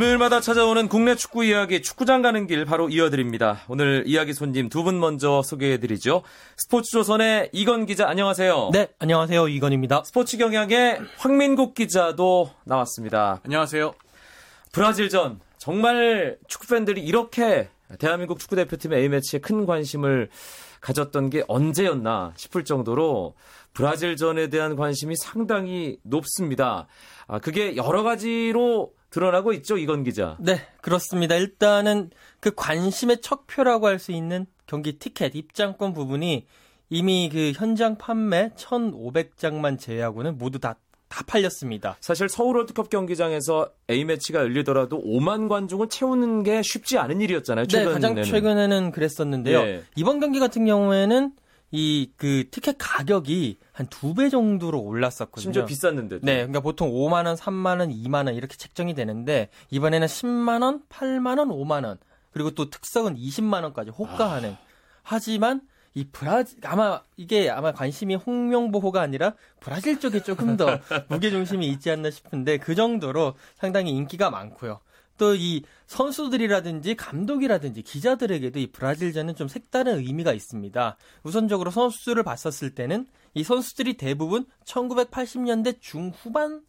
금요일마다 찾아오는 국내 축구 이야기 축구장 가는 길 바로 이어드립니다. 오늘 이야기 손님 두 분 먼저 소개해드리죠. 스포츠조선의 이건 기자 안녕하세요. 네, 안녕하세요. 이건입니다. 스포츠 경향의 황민국 기자도 나왔습니다. 안녕하세요. 브라질전 정말 축구 팬들이 이렇게 대한민국 축구 대표팀의 A매치에 큰 관심을 가졌던 게 언제였나 싶을 정도로 브라질전에 대한 관심이 상당히 높습니다. 아, 그게 여러 가지로 드러나고 있죠, 이건 기자. 네, 그렇습니다. 일단은 그 관심의 척도라고 할 수 있는 경기 티켓 입장권 부분이 이미 그 현장 판매 1,500장만 제외하고는 모두 다, 다 팔렸습니다. 사실 서울 월드컵 경기장에서 A매치가 열리더라도 5만 관중을 채우는 게 쉽지 않은 일이었잖아요, 최근에는. 네, 가장 최근에는 그랬었는데요. 예. 이번 경기 같은 경우에는 이 그 티켓 가격이 한 두 배 정도로 올랐었거든요. 심지어 비쌌는데. 네, 그러니까 보통 5만 원, 3만 원, 2만 원 이렇게 책정이 되는데 이번에는 10만 원, 8만 원, 5만 원 그리고 또 특석은 20만 원까지 호가하는. 하지만 이 브라질 아마 이게 아마 관심이 홍명보호가 아니라 브라질 쪽에 조금 더 무게 중심이 있지 않나 싶은데 그 정도로 상당히 인기가 많고요. 또 이 선수들이라든지 감독이라든지 기자들에게도 이 브라질전은 좀 색다른 의미가 있습니다. 우선적으로 선수들을 봤었을 때는 이 선수들이 대부분 1980년대 중후반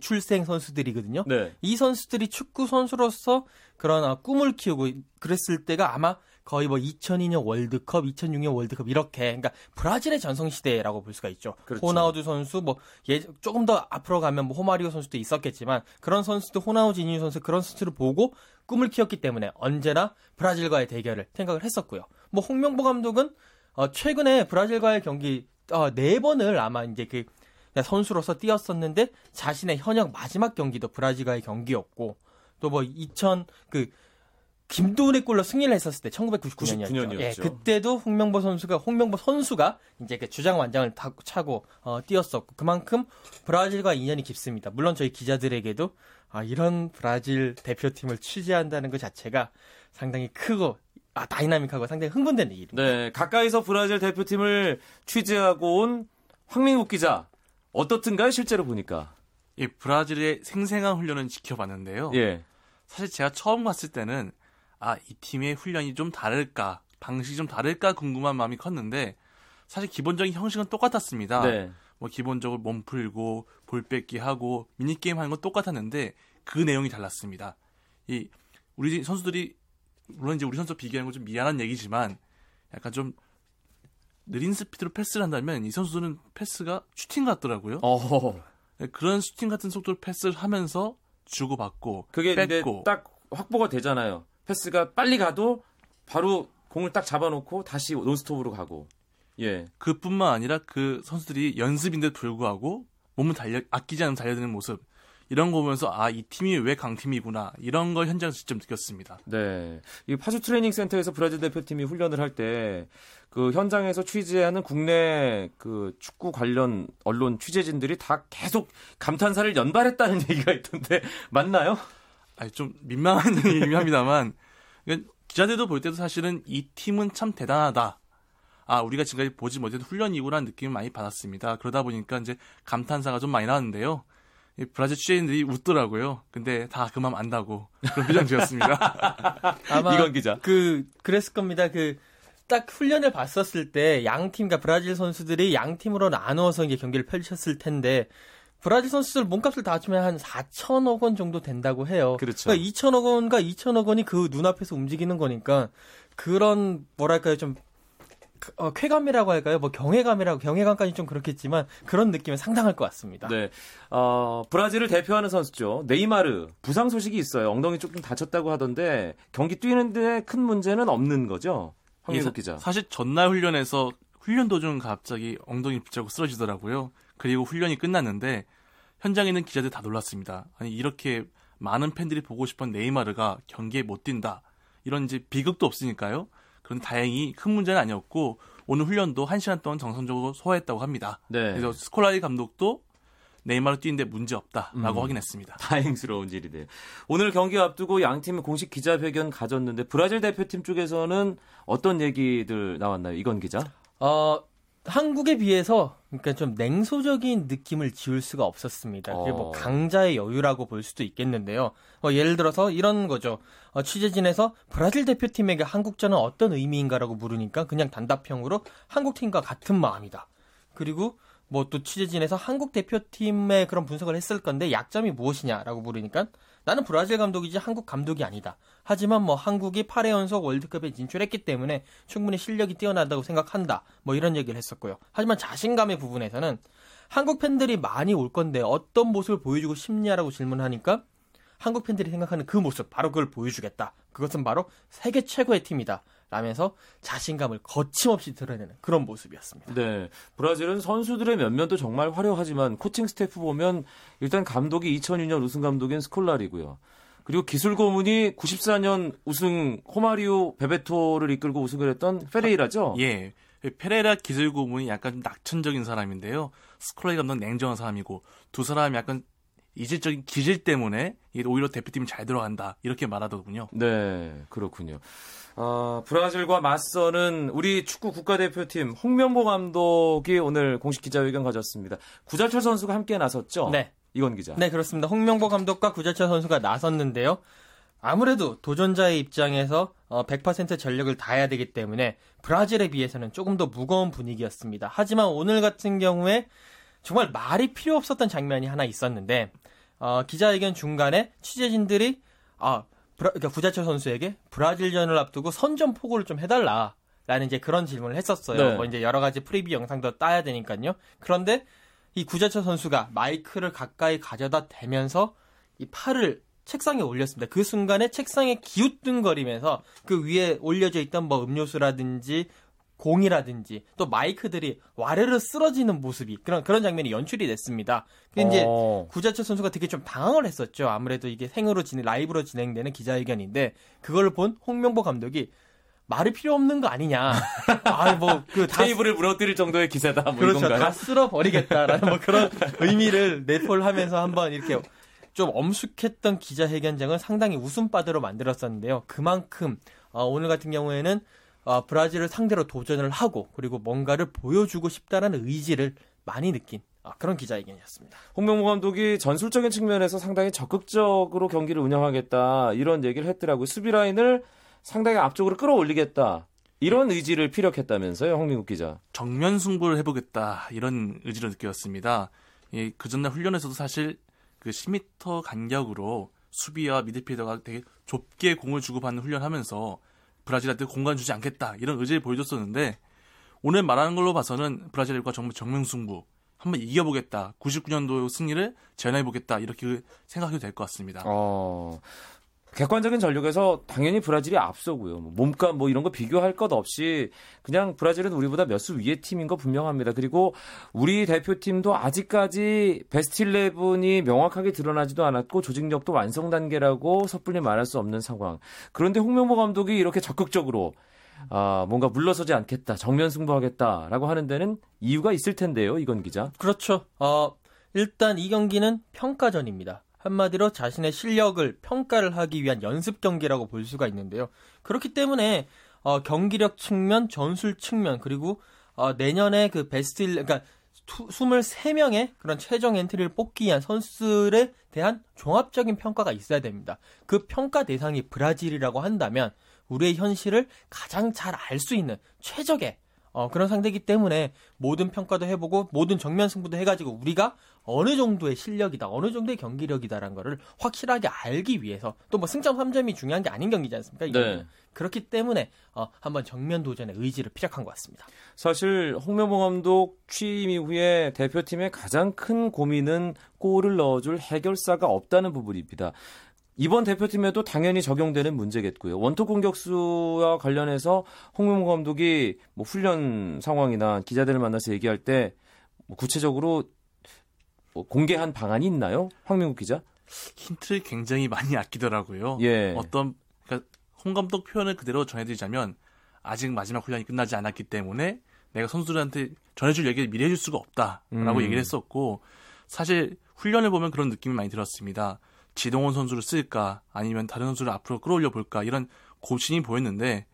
출생 선수들이거든요. 네. 이 선수들이 축구 선수로서 그런 아, 꿈을 키우고 그랬을 때가 아마 거의 뭐 2002년 월드컵, 2006년 월드컵 이렇게 그러니까 브라질의 전성 시대라고 볼 수가 있죠. 그렇죠. 호나우두 선수 뭐 예, 조금 더 앞으로 가면 뭐 호마리오 선수도 있었겠지만 그런 선수들 호나우 지니유 선수 그런 선수를 보고 꿈을 키웠기 때문에 언제나 브라질과의 대결을 생각을 했었고요. 뭐 홍명보 감독은 어, 최근에 브라질과의 경기 어, 네 번을 아마 이제 그 선수로서 뛰었었는데 자신의 현역 마지막 경기도 브라질과의 경기였고 또 뭐 2000 그 김도훈의 골로 승리를 했었을 때 1999년이었죠. 99 년이었죠. 예, 그때도 홍명보 선수가 홍명보 선수가 이제 그 주장 완장을 타, 차고 어, 뛰었었고 그만큼 브라질과 인연이 깊습니다. 물론 저희 기자들에게도 아, 이런 브라질 대표팀을 취재한다는 것 자체가 상당히 크고 아, 다이나믹하고 상당히 흥분되는 일입니다. 네, 가까이서 브라질 대표팀을 취재하고 온 황민국 기자. 어떻든가요, 실제로 보니까? 이 브라질의 생생한 훈련은 지켜봤는데요. 예. 사실 제가 처음 갔을 때는 아, 이 팀의 훈련이 좀 다를까, 방식이 좀 다를까 궁금한 마음이 컸는데 사실 기본적인 형식은 똑같았습니다. 네. 뭐 기본적으로 몸 풀고 볼 뺏기 하고 미니 게임 하는 건 똑같았는데 그 내용이 달랐습니다. 이 우리 선수들이 물론 이제 우리 선수 비교하는 건 좀 미안한 얘기지만 약간 좀 느린 스피드로 패스를 한다면 이 선수들은 패스가 슈팅 같더라고요. 어. 네, 그런 슈팅 같은 속도로 패스를 하면서 주고받고 그게 뺏고 딱 확보가 되잖아요. 패스가 빨리 가도 바로 공을 딱 잡아놓고 다시 논스톱으로 가고. 예. 그뿐만 아니라 그 선수들이 연습인데도 불구하고 몸을 달려 아끼지 않으며 달려드는 모습 이런 거 보면서 아 이 팀이 왜 강팀이구나 이런 걸 현장에서 직접 느꼈습니다. 네. 이 파주 트레이닝 센터에서 브라질 대표팀이 훈련을 할 때 그 현장에서 취재하는 국내 그 축구 관련 언론 취재진들이 다 계속 감탄사를 연발했다는 얘기가 있던데 맞나요? 아니 좀 민망한 얘기긴 합니다만 그러니까 기자들도 볼 때도 사실은 이 팀은 참 대단하다. 아 우리가 지금까지 보지 못했던 훈련이구라는 느낌을 많이 받았습니다. 그러다 보니까 이제 감탄사가 좀 많이 나왔는데요. 이 브라질 취재진들이 웃더라고요. 근데 다 그만 안다고 그런 표정 지었습니다. 아마 이건 기자. 그 그랬을 겁니다. 그 딱 훈련을 봤었을 때 양 팀과 브라질 선수들이 양 팀으로 나누어서 이제 경기를 펼쳤을 텐데 브라질 선수들 몸값을 다 합치면 한 4천억 원 정도 된다고 해요. 그렇죠. 그러니까 2천억 원과 2천억 원이 그 눈앞에서 움직이는 거니까 그런 뭐랄까요 좀 어, 쾌감이라고 할까요? 뭐 경외감이라고 경외감까지 좀 그렇겠지만 그런 느낌은 상당할 것 같습니다. 네. 어, 브라질을 대표하는 선수죠. 네이마르 부상 소식이 있어요. 엉덩이 조금 다쳤다고 하던데 경기 뛰는데 큰 문제는 없는 거죠. 황민국 기자. 사실 전날 훈련에서 훈련 도중 갑자기 엉덩이 붙잡고 쓰러지더라고요. 그리고 훈련이 끝났는데 현장에 있는 기자들 다 놀랐습니다. 아니 이렇게 많은 팬들이 보고 싶은 네이마르가 경기에 못 뛴다. 이런 이제 비극도 없으니까요. 그런 다행히 큰 문제는 아니었고 오늘 훈련도 1시간 동안 정상적으로 소화했다고 합니다. 네. 그래서 스콜라리 감독도 네이마르 뛰는데 문제 없다라고 음. 확인했습니다. 다행스러운 일이네요. 오늘 경기 앞두고 양 팀이 공식 기자회견 가졌는데 브라질 대표팀 쪽에서는 어떤 얘기들 나왔나요? 이건 기자? 어, 한국에 비해서 그러니까 좀 냉소적인 느낌을 지울 수가 없었습니다. 그게 뭐 어. 강자의 여유라고 볼 수도 있겠는데요. 뭐 예를 들어서 이런 거죠. 어, 취재진에서 브라질 대표팀에게 한국전은 어떤 의미인가라고 물으니까 그냥 단답형으로 한국팀과 같은 마음이다. 그리고 뭐 또 취재진에서 한국 대표팀의 그런 분석을 했을 건데 약점이 무엇이냐라고 물으니까 나는 브라질 감독이지 한국 감독이 아니다. 하지만 뭐 한국이 8회 연속 월드컵에 진출했기 때문에 충분히 실력이 뛰어나다고 생각한다. 뭐 이런 얘기를 했었고요. 하지만 자신감의 부분에서는 한국 팬들이 많이 올 건데 어떤 모습을 보여주고 싶냐라고 질문하니까 한국 팬들이 생각하는 그 모습 바로 그걸 보여주겠다. 그것은 바로 세계 최고의 팀이다. 라면서 자신감을 거침없이 드러내는 그런 모습이었습니다. 네. 브라질은 선수들의 면면도 정말 화려하지만 코칭 스태프 보면 일단 감독이 2002년 우승 감독인 스콜라리고요. 그리고 기술 고문이 94년 우승 호마리오 베베토를 이끌고 우승을 했던 페레이라죠. 예. 페레이라 기술 고문이 약간 좀 낙천적인 사람인데요. 스콜라리 감독 냉정한 사람이고 두 사람이 약간 이질적인 기질 때문에 오히려 대표팀이 잘 들어간다 이렇게 말하더군요. 네, 그렇군요. 아, 브라질과 맞서는 우리 축구 국가대표팀 홍명보 감독이 오늘 공식 기자회견 가졌습니다. 구자철 선수가 함께 나섰죠? 네. 이건 기자. 네, 그렇습니다. 홍명보 감독과 구자철 선수가 나섰는데요. 아무래도 도전자의 입장에서 어, 100% 전력을 다해야 되기 때문에 브라질에 비해서는 조금 더 무거운 분위기였습니다. 하지만 오늘 같은 경우에 정말 말이 필요 없었던 장면이 하나 있었는데 어, 기자회견 중간에 취재진들이 아, 브라, 그러니까 구자철 선수에게 브라질전을 앞두고 선전 포고를 좀 해달라. 라는 이제 그런 질문을 했었어요. 네. 뭐 이제 여러 가지 프리뷰 영상도 따야 되니까요. 그런데 이 구자철 선수가 마이크를 가까이 가져다 대면서 이 팔을 책상에 올렸습니다. 그 순간에 책상에 기우뚱거리면서 그 위에 올려져 있던 뭐 음료수라든지 공이라든지 또 마이크들이 와르르 쓰러지는 모습이 그런 그런 장면이 연출이 됐습니다. 근데 이제 어. 구자철 선수가 되게 좀 당황을 했었죠. 아무래도 이게 생으로 진행 라이브로 진행되는 기자회견인데 그걸 본 홍명보 감독이 말이 필요 없는 거 아니냐. 아, 뭐 그 다 테이블을 무너뜨릴 정도의 기세다. 뭐 그렇죠. 이건가요? 다 쓸어 버리겠다라는 뭐 그런 의미를 내포를 하면서 한번 이렇게 좀 엄숙했던 기자회견장을 상당히 웃음바다로 만들었었는데요. 그만큼 어, 오늘 같은 경우에는 어, 브라질을 상대로 도전을 하고 그리고 뭔가를 보여주고 싶다라는 의지를 많이 느낀 아, 그런 기자회견이었습니다. 홍명보 감독이 전술적인 측면에서 상당히 적극적으로 경기를 운영하겠다 이런 얘기를 했더라고요. 수비 라인을 상당히 앞쪽으로 끌어올리겠다 이런 의지를 피력했다면서요, 홍민국 기자. 정면 승부를 해보겠다 이런 의지를 느꼈습니다. 예, 그 전날 훈련에서도 사실 그 10m 간격으로 수비와 미드필더가 되게 좁게 공을 주고받는 훈련하면서 브라질한테 공간 주지 않겠다. 이런 의지를 보여줬었는데 오늘 말하는 걸로 봐서는 브라질과 정말 정면 승부 한번 이겨보겠다. 99년도 승리를 재현해보겠다. 이렇게 생각해도 될 것 같습니다. 어, 객관적인 전력에서 당연히 브라질이 앞서고요. 뭐 몸값 뭐 이런 거 비교할 것 없이 그냥 브라질은 우리보다 몇 수 위의 팀인 거 분명합니다. 그리고 우리 대표팀도 아직까지 베스트 11이 명확하게 드러나지도 않았고 조직력도 완성 단계라고 섣불리 말할 수 없는 상황. 그런데 홍명보 감독이 이렇게 적극적으로 아, 뭔가 물러서지 않겠다, 정면 승부하겠다라고 하는 데는 이유가 있을 텐데요, 이건 기자. 그렇죠. 어, 일단 이 경기는 평가전입니다. 한마디로 자신의 실력을 평가를 하기 위한 연습 경기라고 볼 수가 있는데요. 그렇기 때문에 어, 경기력 측면, 전술 측면 그리고 어, 내년에 그 베스트 11, 그러니까 23명의 그런 최종 엔트리를 뽑기 위한 선수들에 대한 종합적인 평가가 있어야 됩니다. 그 평가 대상이 브라질이라고 한다면 우리의 현실을 가장 잘 알 수 있는 최적의 어, 그런 상대이기 때문에 모든 평가도 해보고 모든 정면 승부도 해가지고 우리가 어느 정도의 실력이다, 어느 정도의 경기력이다라는 거를 확실하게 알기 위해서 또 뭐 승점 3점이 중요한 게 아닌 경기지 않습니까? 이 네. 그렇기 때문에 어, 한번 정면 도전의 의지를 피력한 것 같습니다. 사실 홍명보 감독 취임 이후에 대표팀의 가장 큰 고민은 골을 넣어줄 해결사가 없다는 부분입니다. 이번 대표팀에도 당연히 적용되는 문제겠고요. 원톱 공격수와 관련해서 홍명보 감독이 뭐 훈련 상황이나 기자들을 만나서 얘기할 때뭐 구체적으로 뭐 공개한 방안이 있나요? 황민국 기자? 힌트를 굉장히 많이 아끼더라고요. 예. 어떤 그러니까 홍 감독 표현을 그대로 전해드리자면 아직 마지막 훈련이 끝나지 않았기 때문에 내가 선수들한테 전해줄 얘기를 미리 해줄 수가 없다라고 음. 얘기를 했었고 사실 훈련을 보면 그런 느낌이 많이 들었습니다. 지동원 선수를 쓸까 아니면 다른 선수를 앞으로 끌어올려 볼까 이런 고심이 보였는데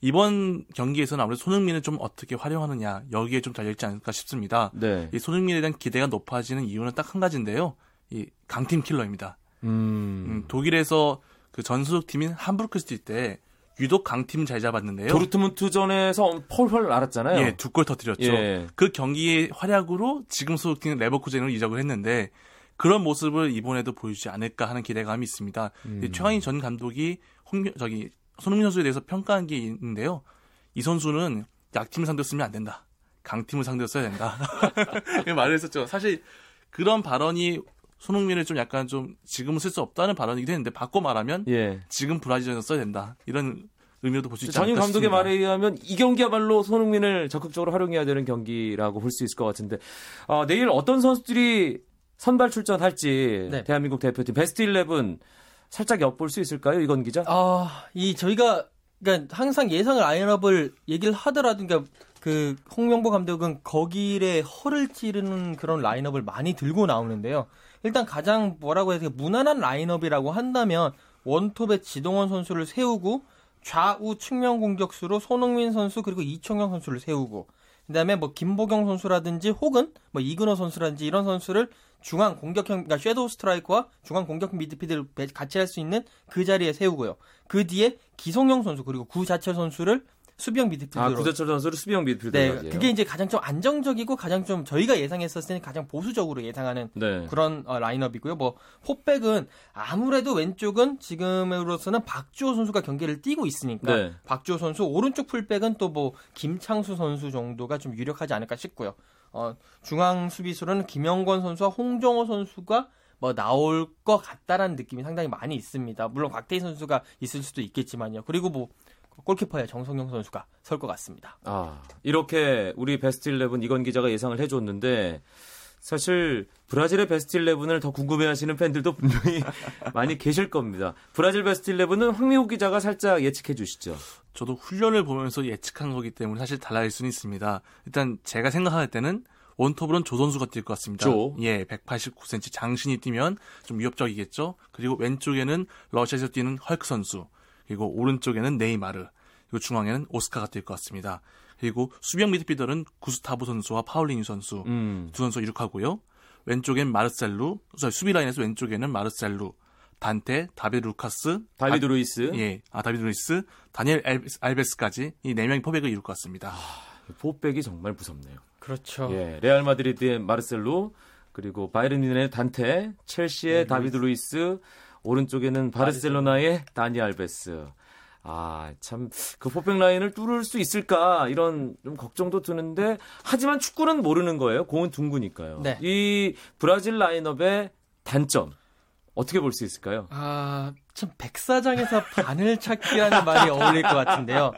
이번 경기에서는 아무래도 손흥민을 좀 어떻게 활용하느냐 여기에 좀 달려있지 않을까 싶습니다. 네. 이 손흥민에 대한 기대가 높아지는 이유는 딱 한 가지인데요. 이 강팀 킬러입니다. 음. 음, 독일에서 그 전소속 팀인 함부르크 시절 때 유독 강팀 잘 잡았는데요. 도르트문트전에서 펄펄 날았잖아요. 예, 두 골 터뜨렸죠. 예. 그 경기의 활약으로 지금 소속팀 레버쿠젠으로 이적을 했는데 그런 모습을 이번에도 보여주지 않을까 하는 기대감이 있습니다. 음. 최강희 전 감독이 홍, 저기 손흥민 선수에 대해서 평가한 게 있는데요. 이 선수는 약팀을 상대로 쓰면 안 된다. 강팀을 상대로 써야 된다. 말을 했었죠. 사실 그런 발언이 손흥민을 좀 약간 좀 지금은 쓸 수 없다는 발언이기도 했는데 바꿔 말하면 예. 지금 브라질에서 써야 된다. 이런 의미로도 볼수 있지 않을까 감독의 싶습니다. 말에 의하면 이 경기야말로 손흥민을 적극적으로 활용해야 되는 경기라고 볼 수 있을 것 같은데 아, 내일 어떤 선수들이 선발 출전할지 네. 대한민국 대표팀 베스트 11 살짝 엿볼 수 있을까요, 이건 기자? 아, 이 저희가 그러니까 항상 예상 라인업을 얘기를 하더라도 그러니까 그 홍명보 감독은 거기에 허를 찌르는 그런 라인업을 많이 들고 나오는데요. 일단 가장 뭐라고 해야 되나 무난한 라인업이라고 한다면 원톱에 지동원 선수를 세우고 좌우 측면 공격수로 손흥민 선수 그리고 이청용 선수를 세우고 그다음에 뭐 김보경 선수라든지 혹은 뭐 이근호 선수라든지 이런 선수를 중앙 공격형 그러니까 섀도우 스트라이커와 중앙 공격 미드필드를 배- 같이 할 수 있는 그 자리에 세우고요. 그 뒤에 기성용 선수 그리고 구자철 선수를 수비형 미드필드로 아, 구자철 선수를 수비형 네, 미드필더까지요. 그게 이제 가장 좀 안정적이고 가장 좀 저희가 예상했었을 때는 가장 보수적으로 예상하는 네. 그런 어, 라인업이고요. 뭐 포백은 아무래도 왼쪽은 지금으로서는 박주호 선수가 경기를 뛰고 있으니까 네. 박주호 선수 오른쪽 풀백은 또 뭐 김창수 선수 정도가 좀 유력하지 않을까 싶고요. 어, 중앙 수비수로는 김영권 선수와 홍정호 선수가 뭐 나올 것 같다라는 느낌이 상당히 많이 있습니다. 물론 곽태희 선수가 있을 수도 있겠지만요. 그리고 뭐 골키퍼의 정성영 선수가 설 것 같습니다. 아, 이렇게 우리 베스트 11 이건 기자가 예상을 해줬는데 사실 브라질의 베스트 11을 더 궁금해하시는 팬들도 분명히 많이 계실 겁니다. 브라질 베스트 11은 황미호 기자가 살짝 예측해 주시죠. 저도 훈련을 보면서 예측한 거기 때문에 사실 달라질 수는 있습니다. 일단 제가 생각할 때는 원톱으로는 조 선수가 뛸 것 같습니다. 조. 예, 189cm 장신이 뛰면 좀 위협적이겠죠. 그리고 왼쪽에는 러시아에서 뛰는 헐크 선수, 그리고 오른쪽에는 네이마르, 그리고 중앙에는 오스카가 뛸 것 같습니다. 그리고 수비형 미드필더는 구스타보 선수와 파울리뉴 선수 음. 두 선수 이룩하고요. 왼쪽엔 마르셀루, 수비 라인에서 왼쪽에는 마르셀루, 단테, 다비드 루카스, 다비드 아- 루이스. 예, 아 다비드 루이스, 다니엘 알베스, 알베스까지 이 네 명이 포백을 이룰 것 같습니다. 포백이 정말 무섭네요. 그렇죠. 예, 레알 마드리드의 마르셀로 그리고 바이에른 뮌헨의 단테, 첼시의 다비드 루이스, 오른쪽에는 바르셀로나의 다니 알베스. 아, 참, 그 포백 라인을 뚫을 수 있을까, 이런 좀 걱정도 드는데, 하지만 축구는 모르는 거예요. 공은 둥그니까요. 네. 이 브라질 라인업의 단점, 어떻게 볼 수 있을까요? 아, 참 백사장에서 바늘 찾기라는 말이 어울릴 것 같은데요.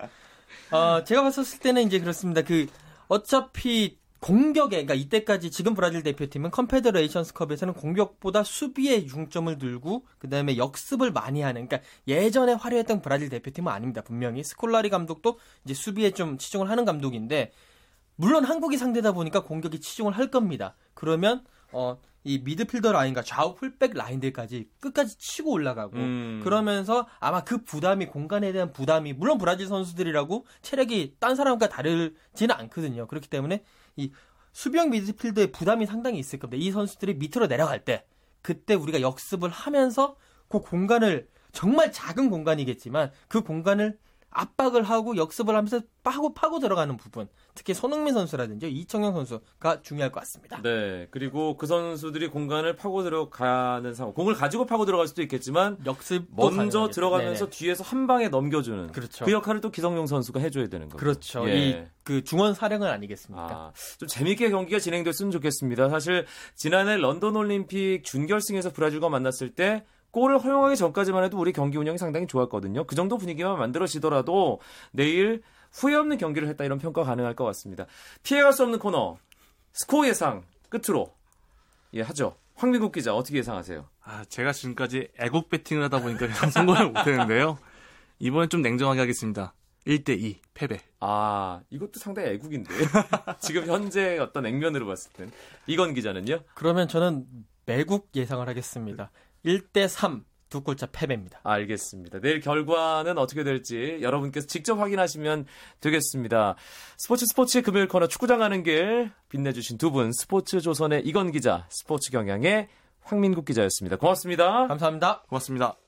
어, 제가 봤었을 때는 이제 그렇습니다. 그 어차피 공격에 그러니까 이때까지 지금 브라질 대표팀은 컨페더레이션스컵에서는 공격보다 수비에 중점을 두고 그다음에 역습을 많이 하는 그러니까 예전에 화려했던 브라질 대표팀은 아닙니다. 분명히 스콜라리 감독도 이제 수비에 좀 치중을 하는 감독인데 물론 한국이 상대다 보니까 공격에 치중을 할 겁니다. 그러면 어, 이 미드필더 라인과 좌우 풀백 라인들까지 끝까지 치고 올라가고 음. 그러면서 아마 그 부담이 공간에 대한 부담이 물론 브라질 선수들이라고 체력이 딴 사람과 다르지는 않거든요. 그렇기 때문에 이 수비형 미드필더의 부담이 상당히 있을 겁니다. 이 선수들이 밑으로 내려갈 때 그때 우리가 역습을 하면서 그 공간을 정말 작은 공간이겠지만 그 공간을 압박을 하고 역습을 하면서 파고 파고 들어가는 부분 특히 손흥민 선수라든지 이청용 선수가 중요할 것 같습니다. 네. 그리고 그 선수들이 공간을 파고 들어가는 상황. 공을 가지고 파고 들어갈 수도 있겠지만, 역습 먼저 들어가면서 뒤에서 한 방에 넘겨주는. 그렇죠. 그 역할을 또 기성용 선수가 해줘야 되는 거죠. 그렇죠. 예. 이그 중원 사령은 아니겠습니까? 아, 좀 재밌게 경기가 진행됐으면 좋겠습니다. 사실 지난해 런던 올림픽 준결승에서 브라질과 만났을 때 골을 허용하기 전까지만 해도 우리 경기 운영이 상당히 좋았거든요. 그 정도 분위기만 만들어지더라도 내일 후회 없는 경기를 했다 이런 평가 가능할 것 같습니다. 피해갈 수 없는 코너 스코어 예상 끝으로 예 하죠. 황민국 기자 어떻게 예상하세요? 아, 제가 지금까지 애국 배팅을 하다 보니까 성공을 못했는데요. 이번엔 좀 냉정하게 하겠습니다. 1대2 패배. 아 이것도 상당히 애국인데 지금 현재 어떤 액면으로 봤을 땐 이건 기자는요? 그러면 저는 매국 예상을 하겠습니다. 1대 3 두 골차 패배입니다. 알겠습니다. 내일 결과는 어떻게 될지 여러분께서 직접 확인하시면 되겠습니다. 스포츠 스포츠 금요일 코너 축구장 가는 길 빛내주신 두 분 스포츠 조선의 이건 기자, 스포츠 경향의 황민국 기자였습니다. 고맙습니다. 감사합니다. 고맙습니다.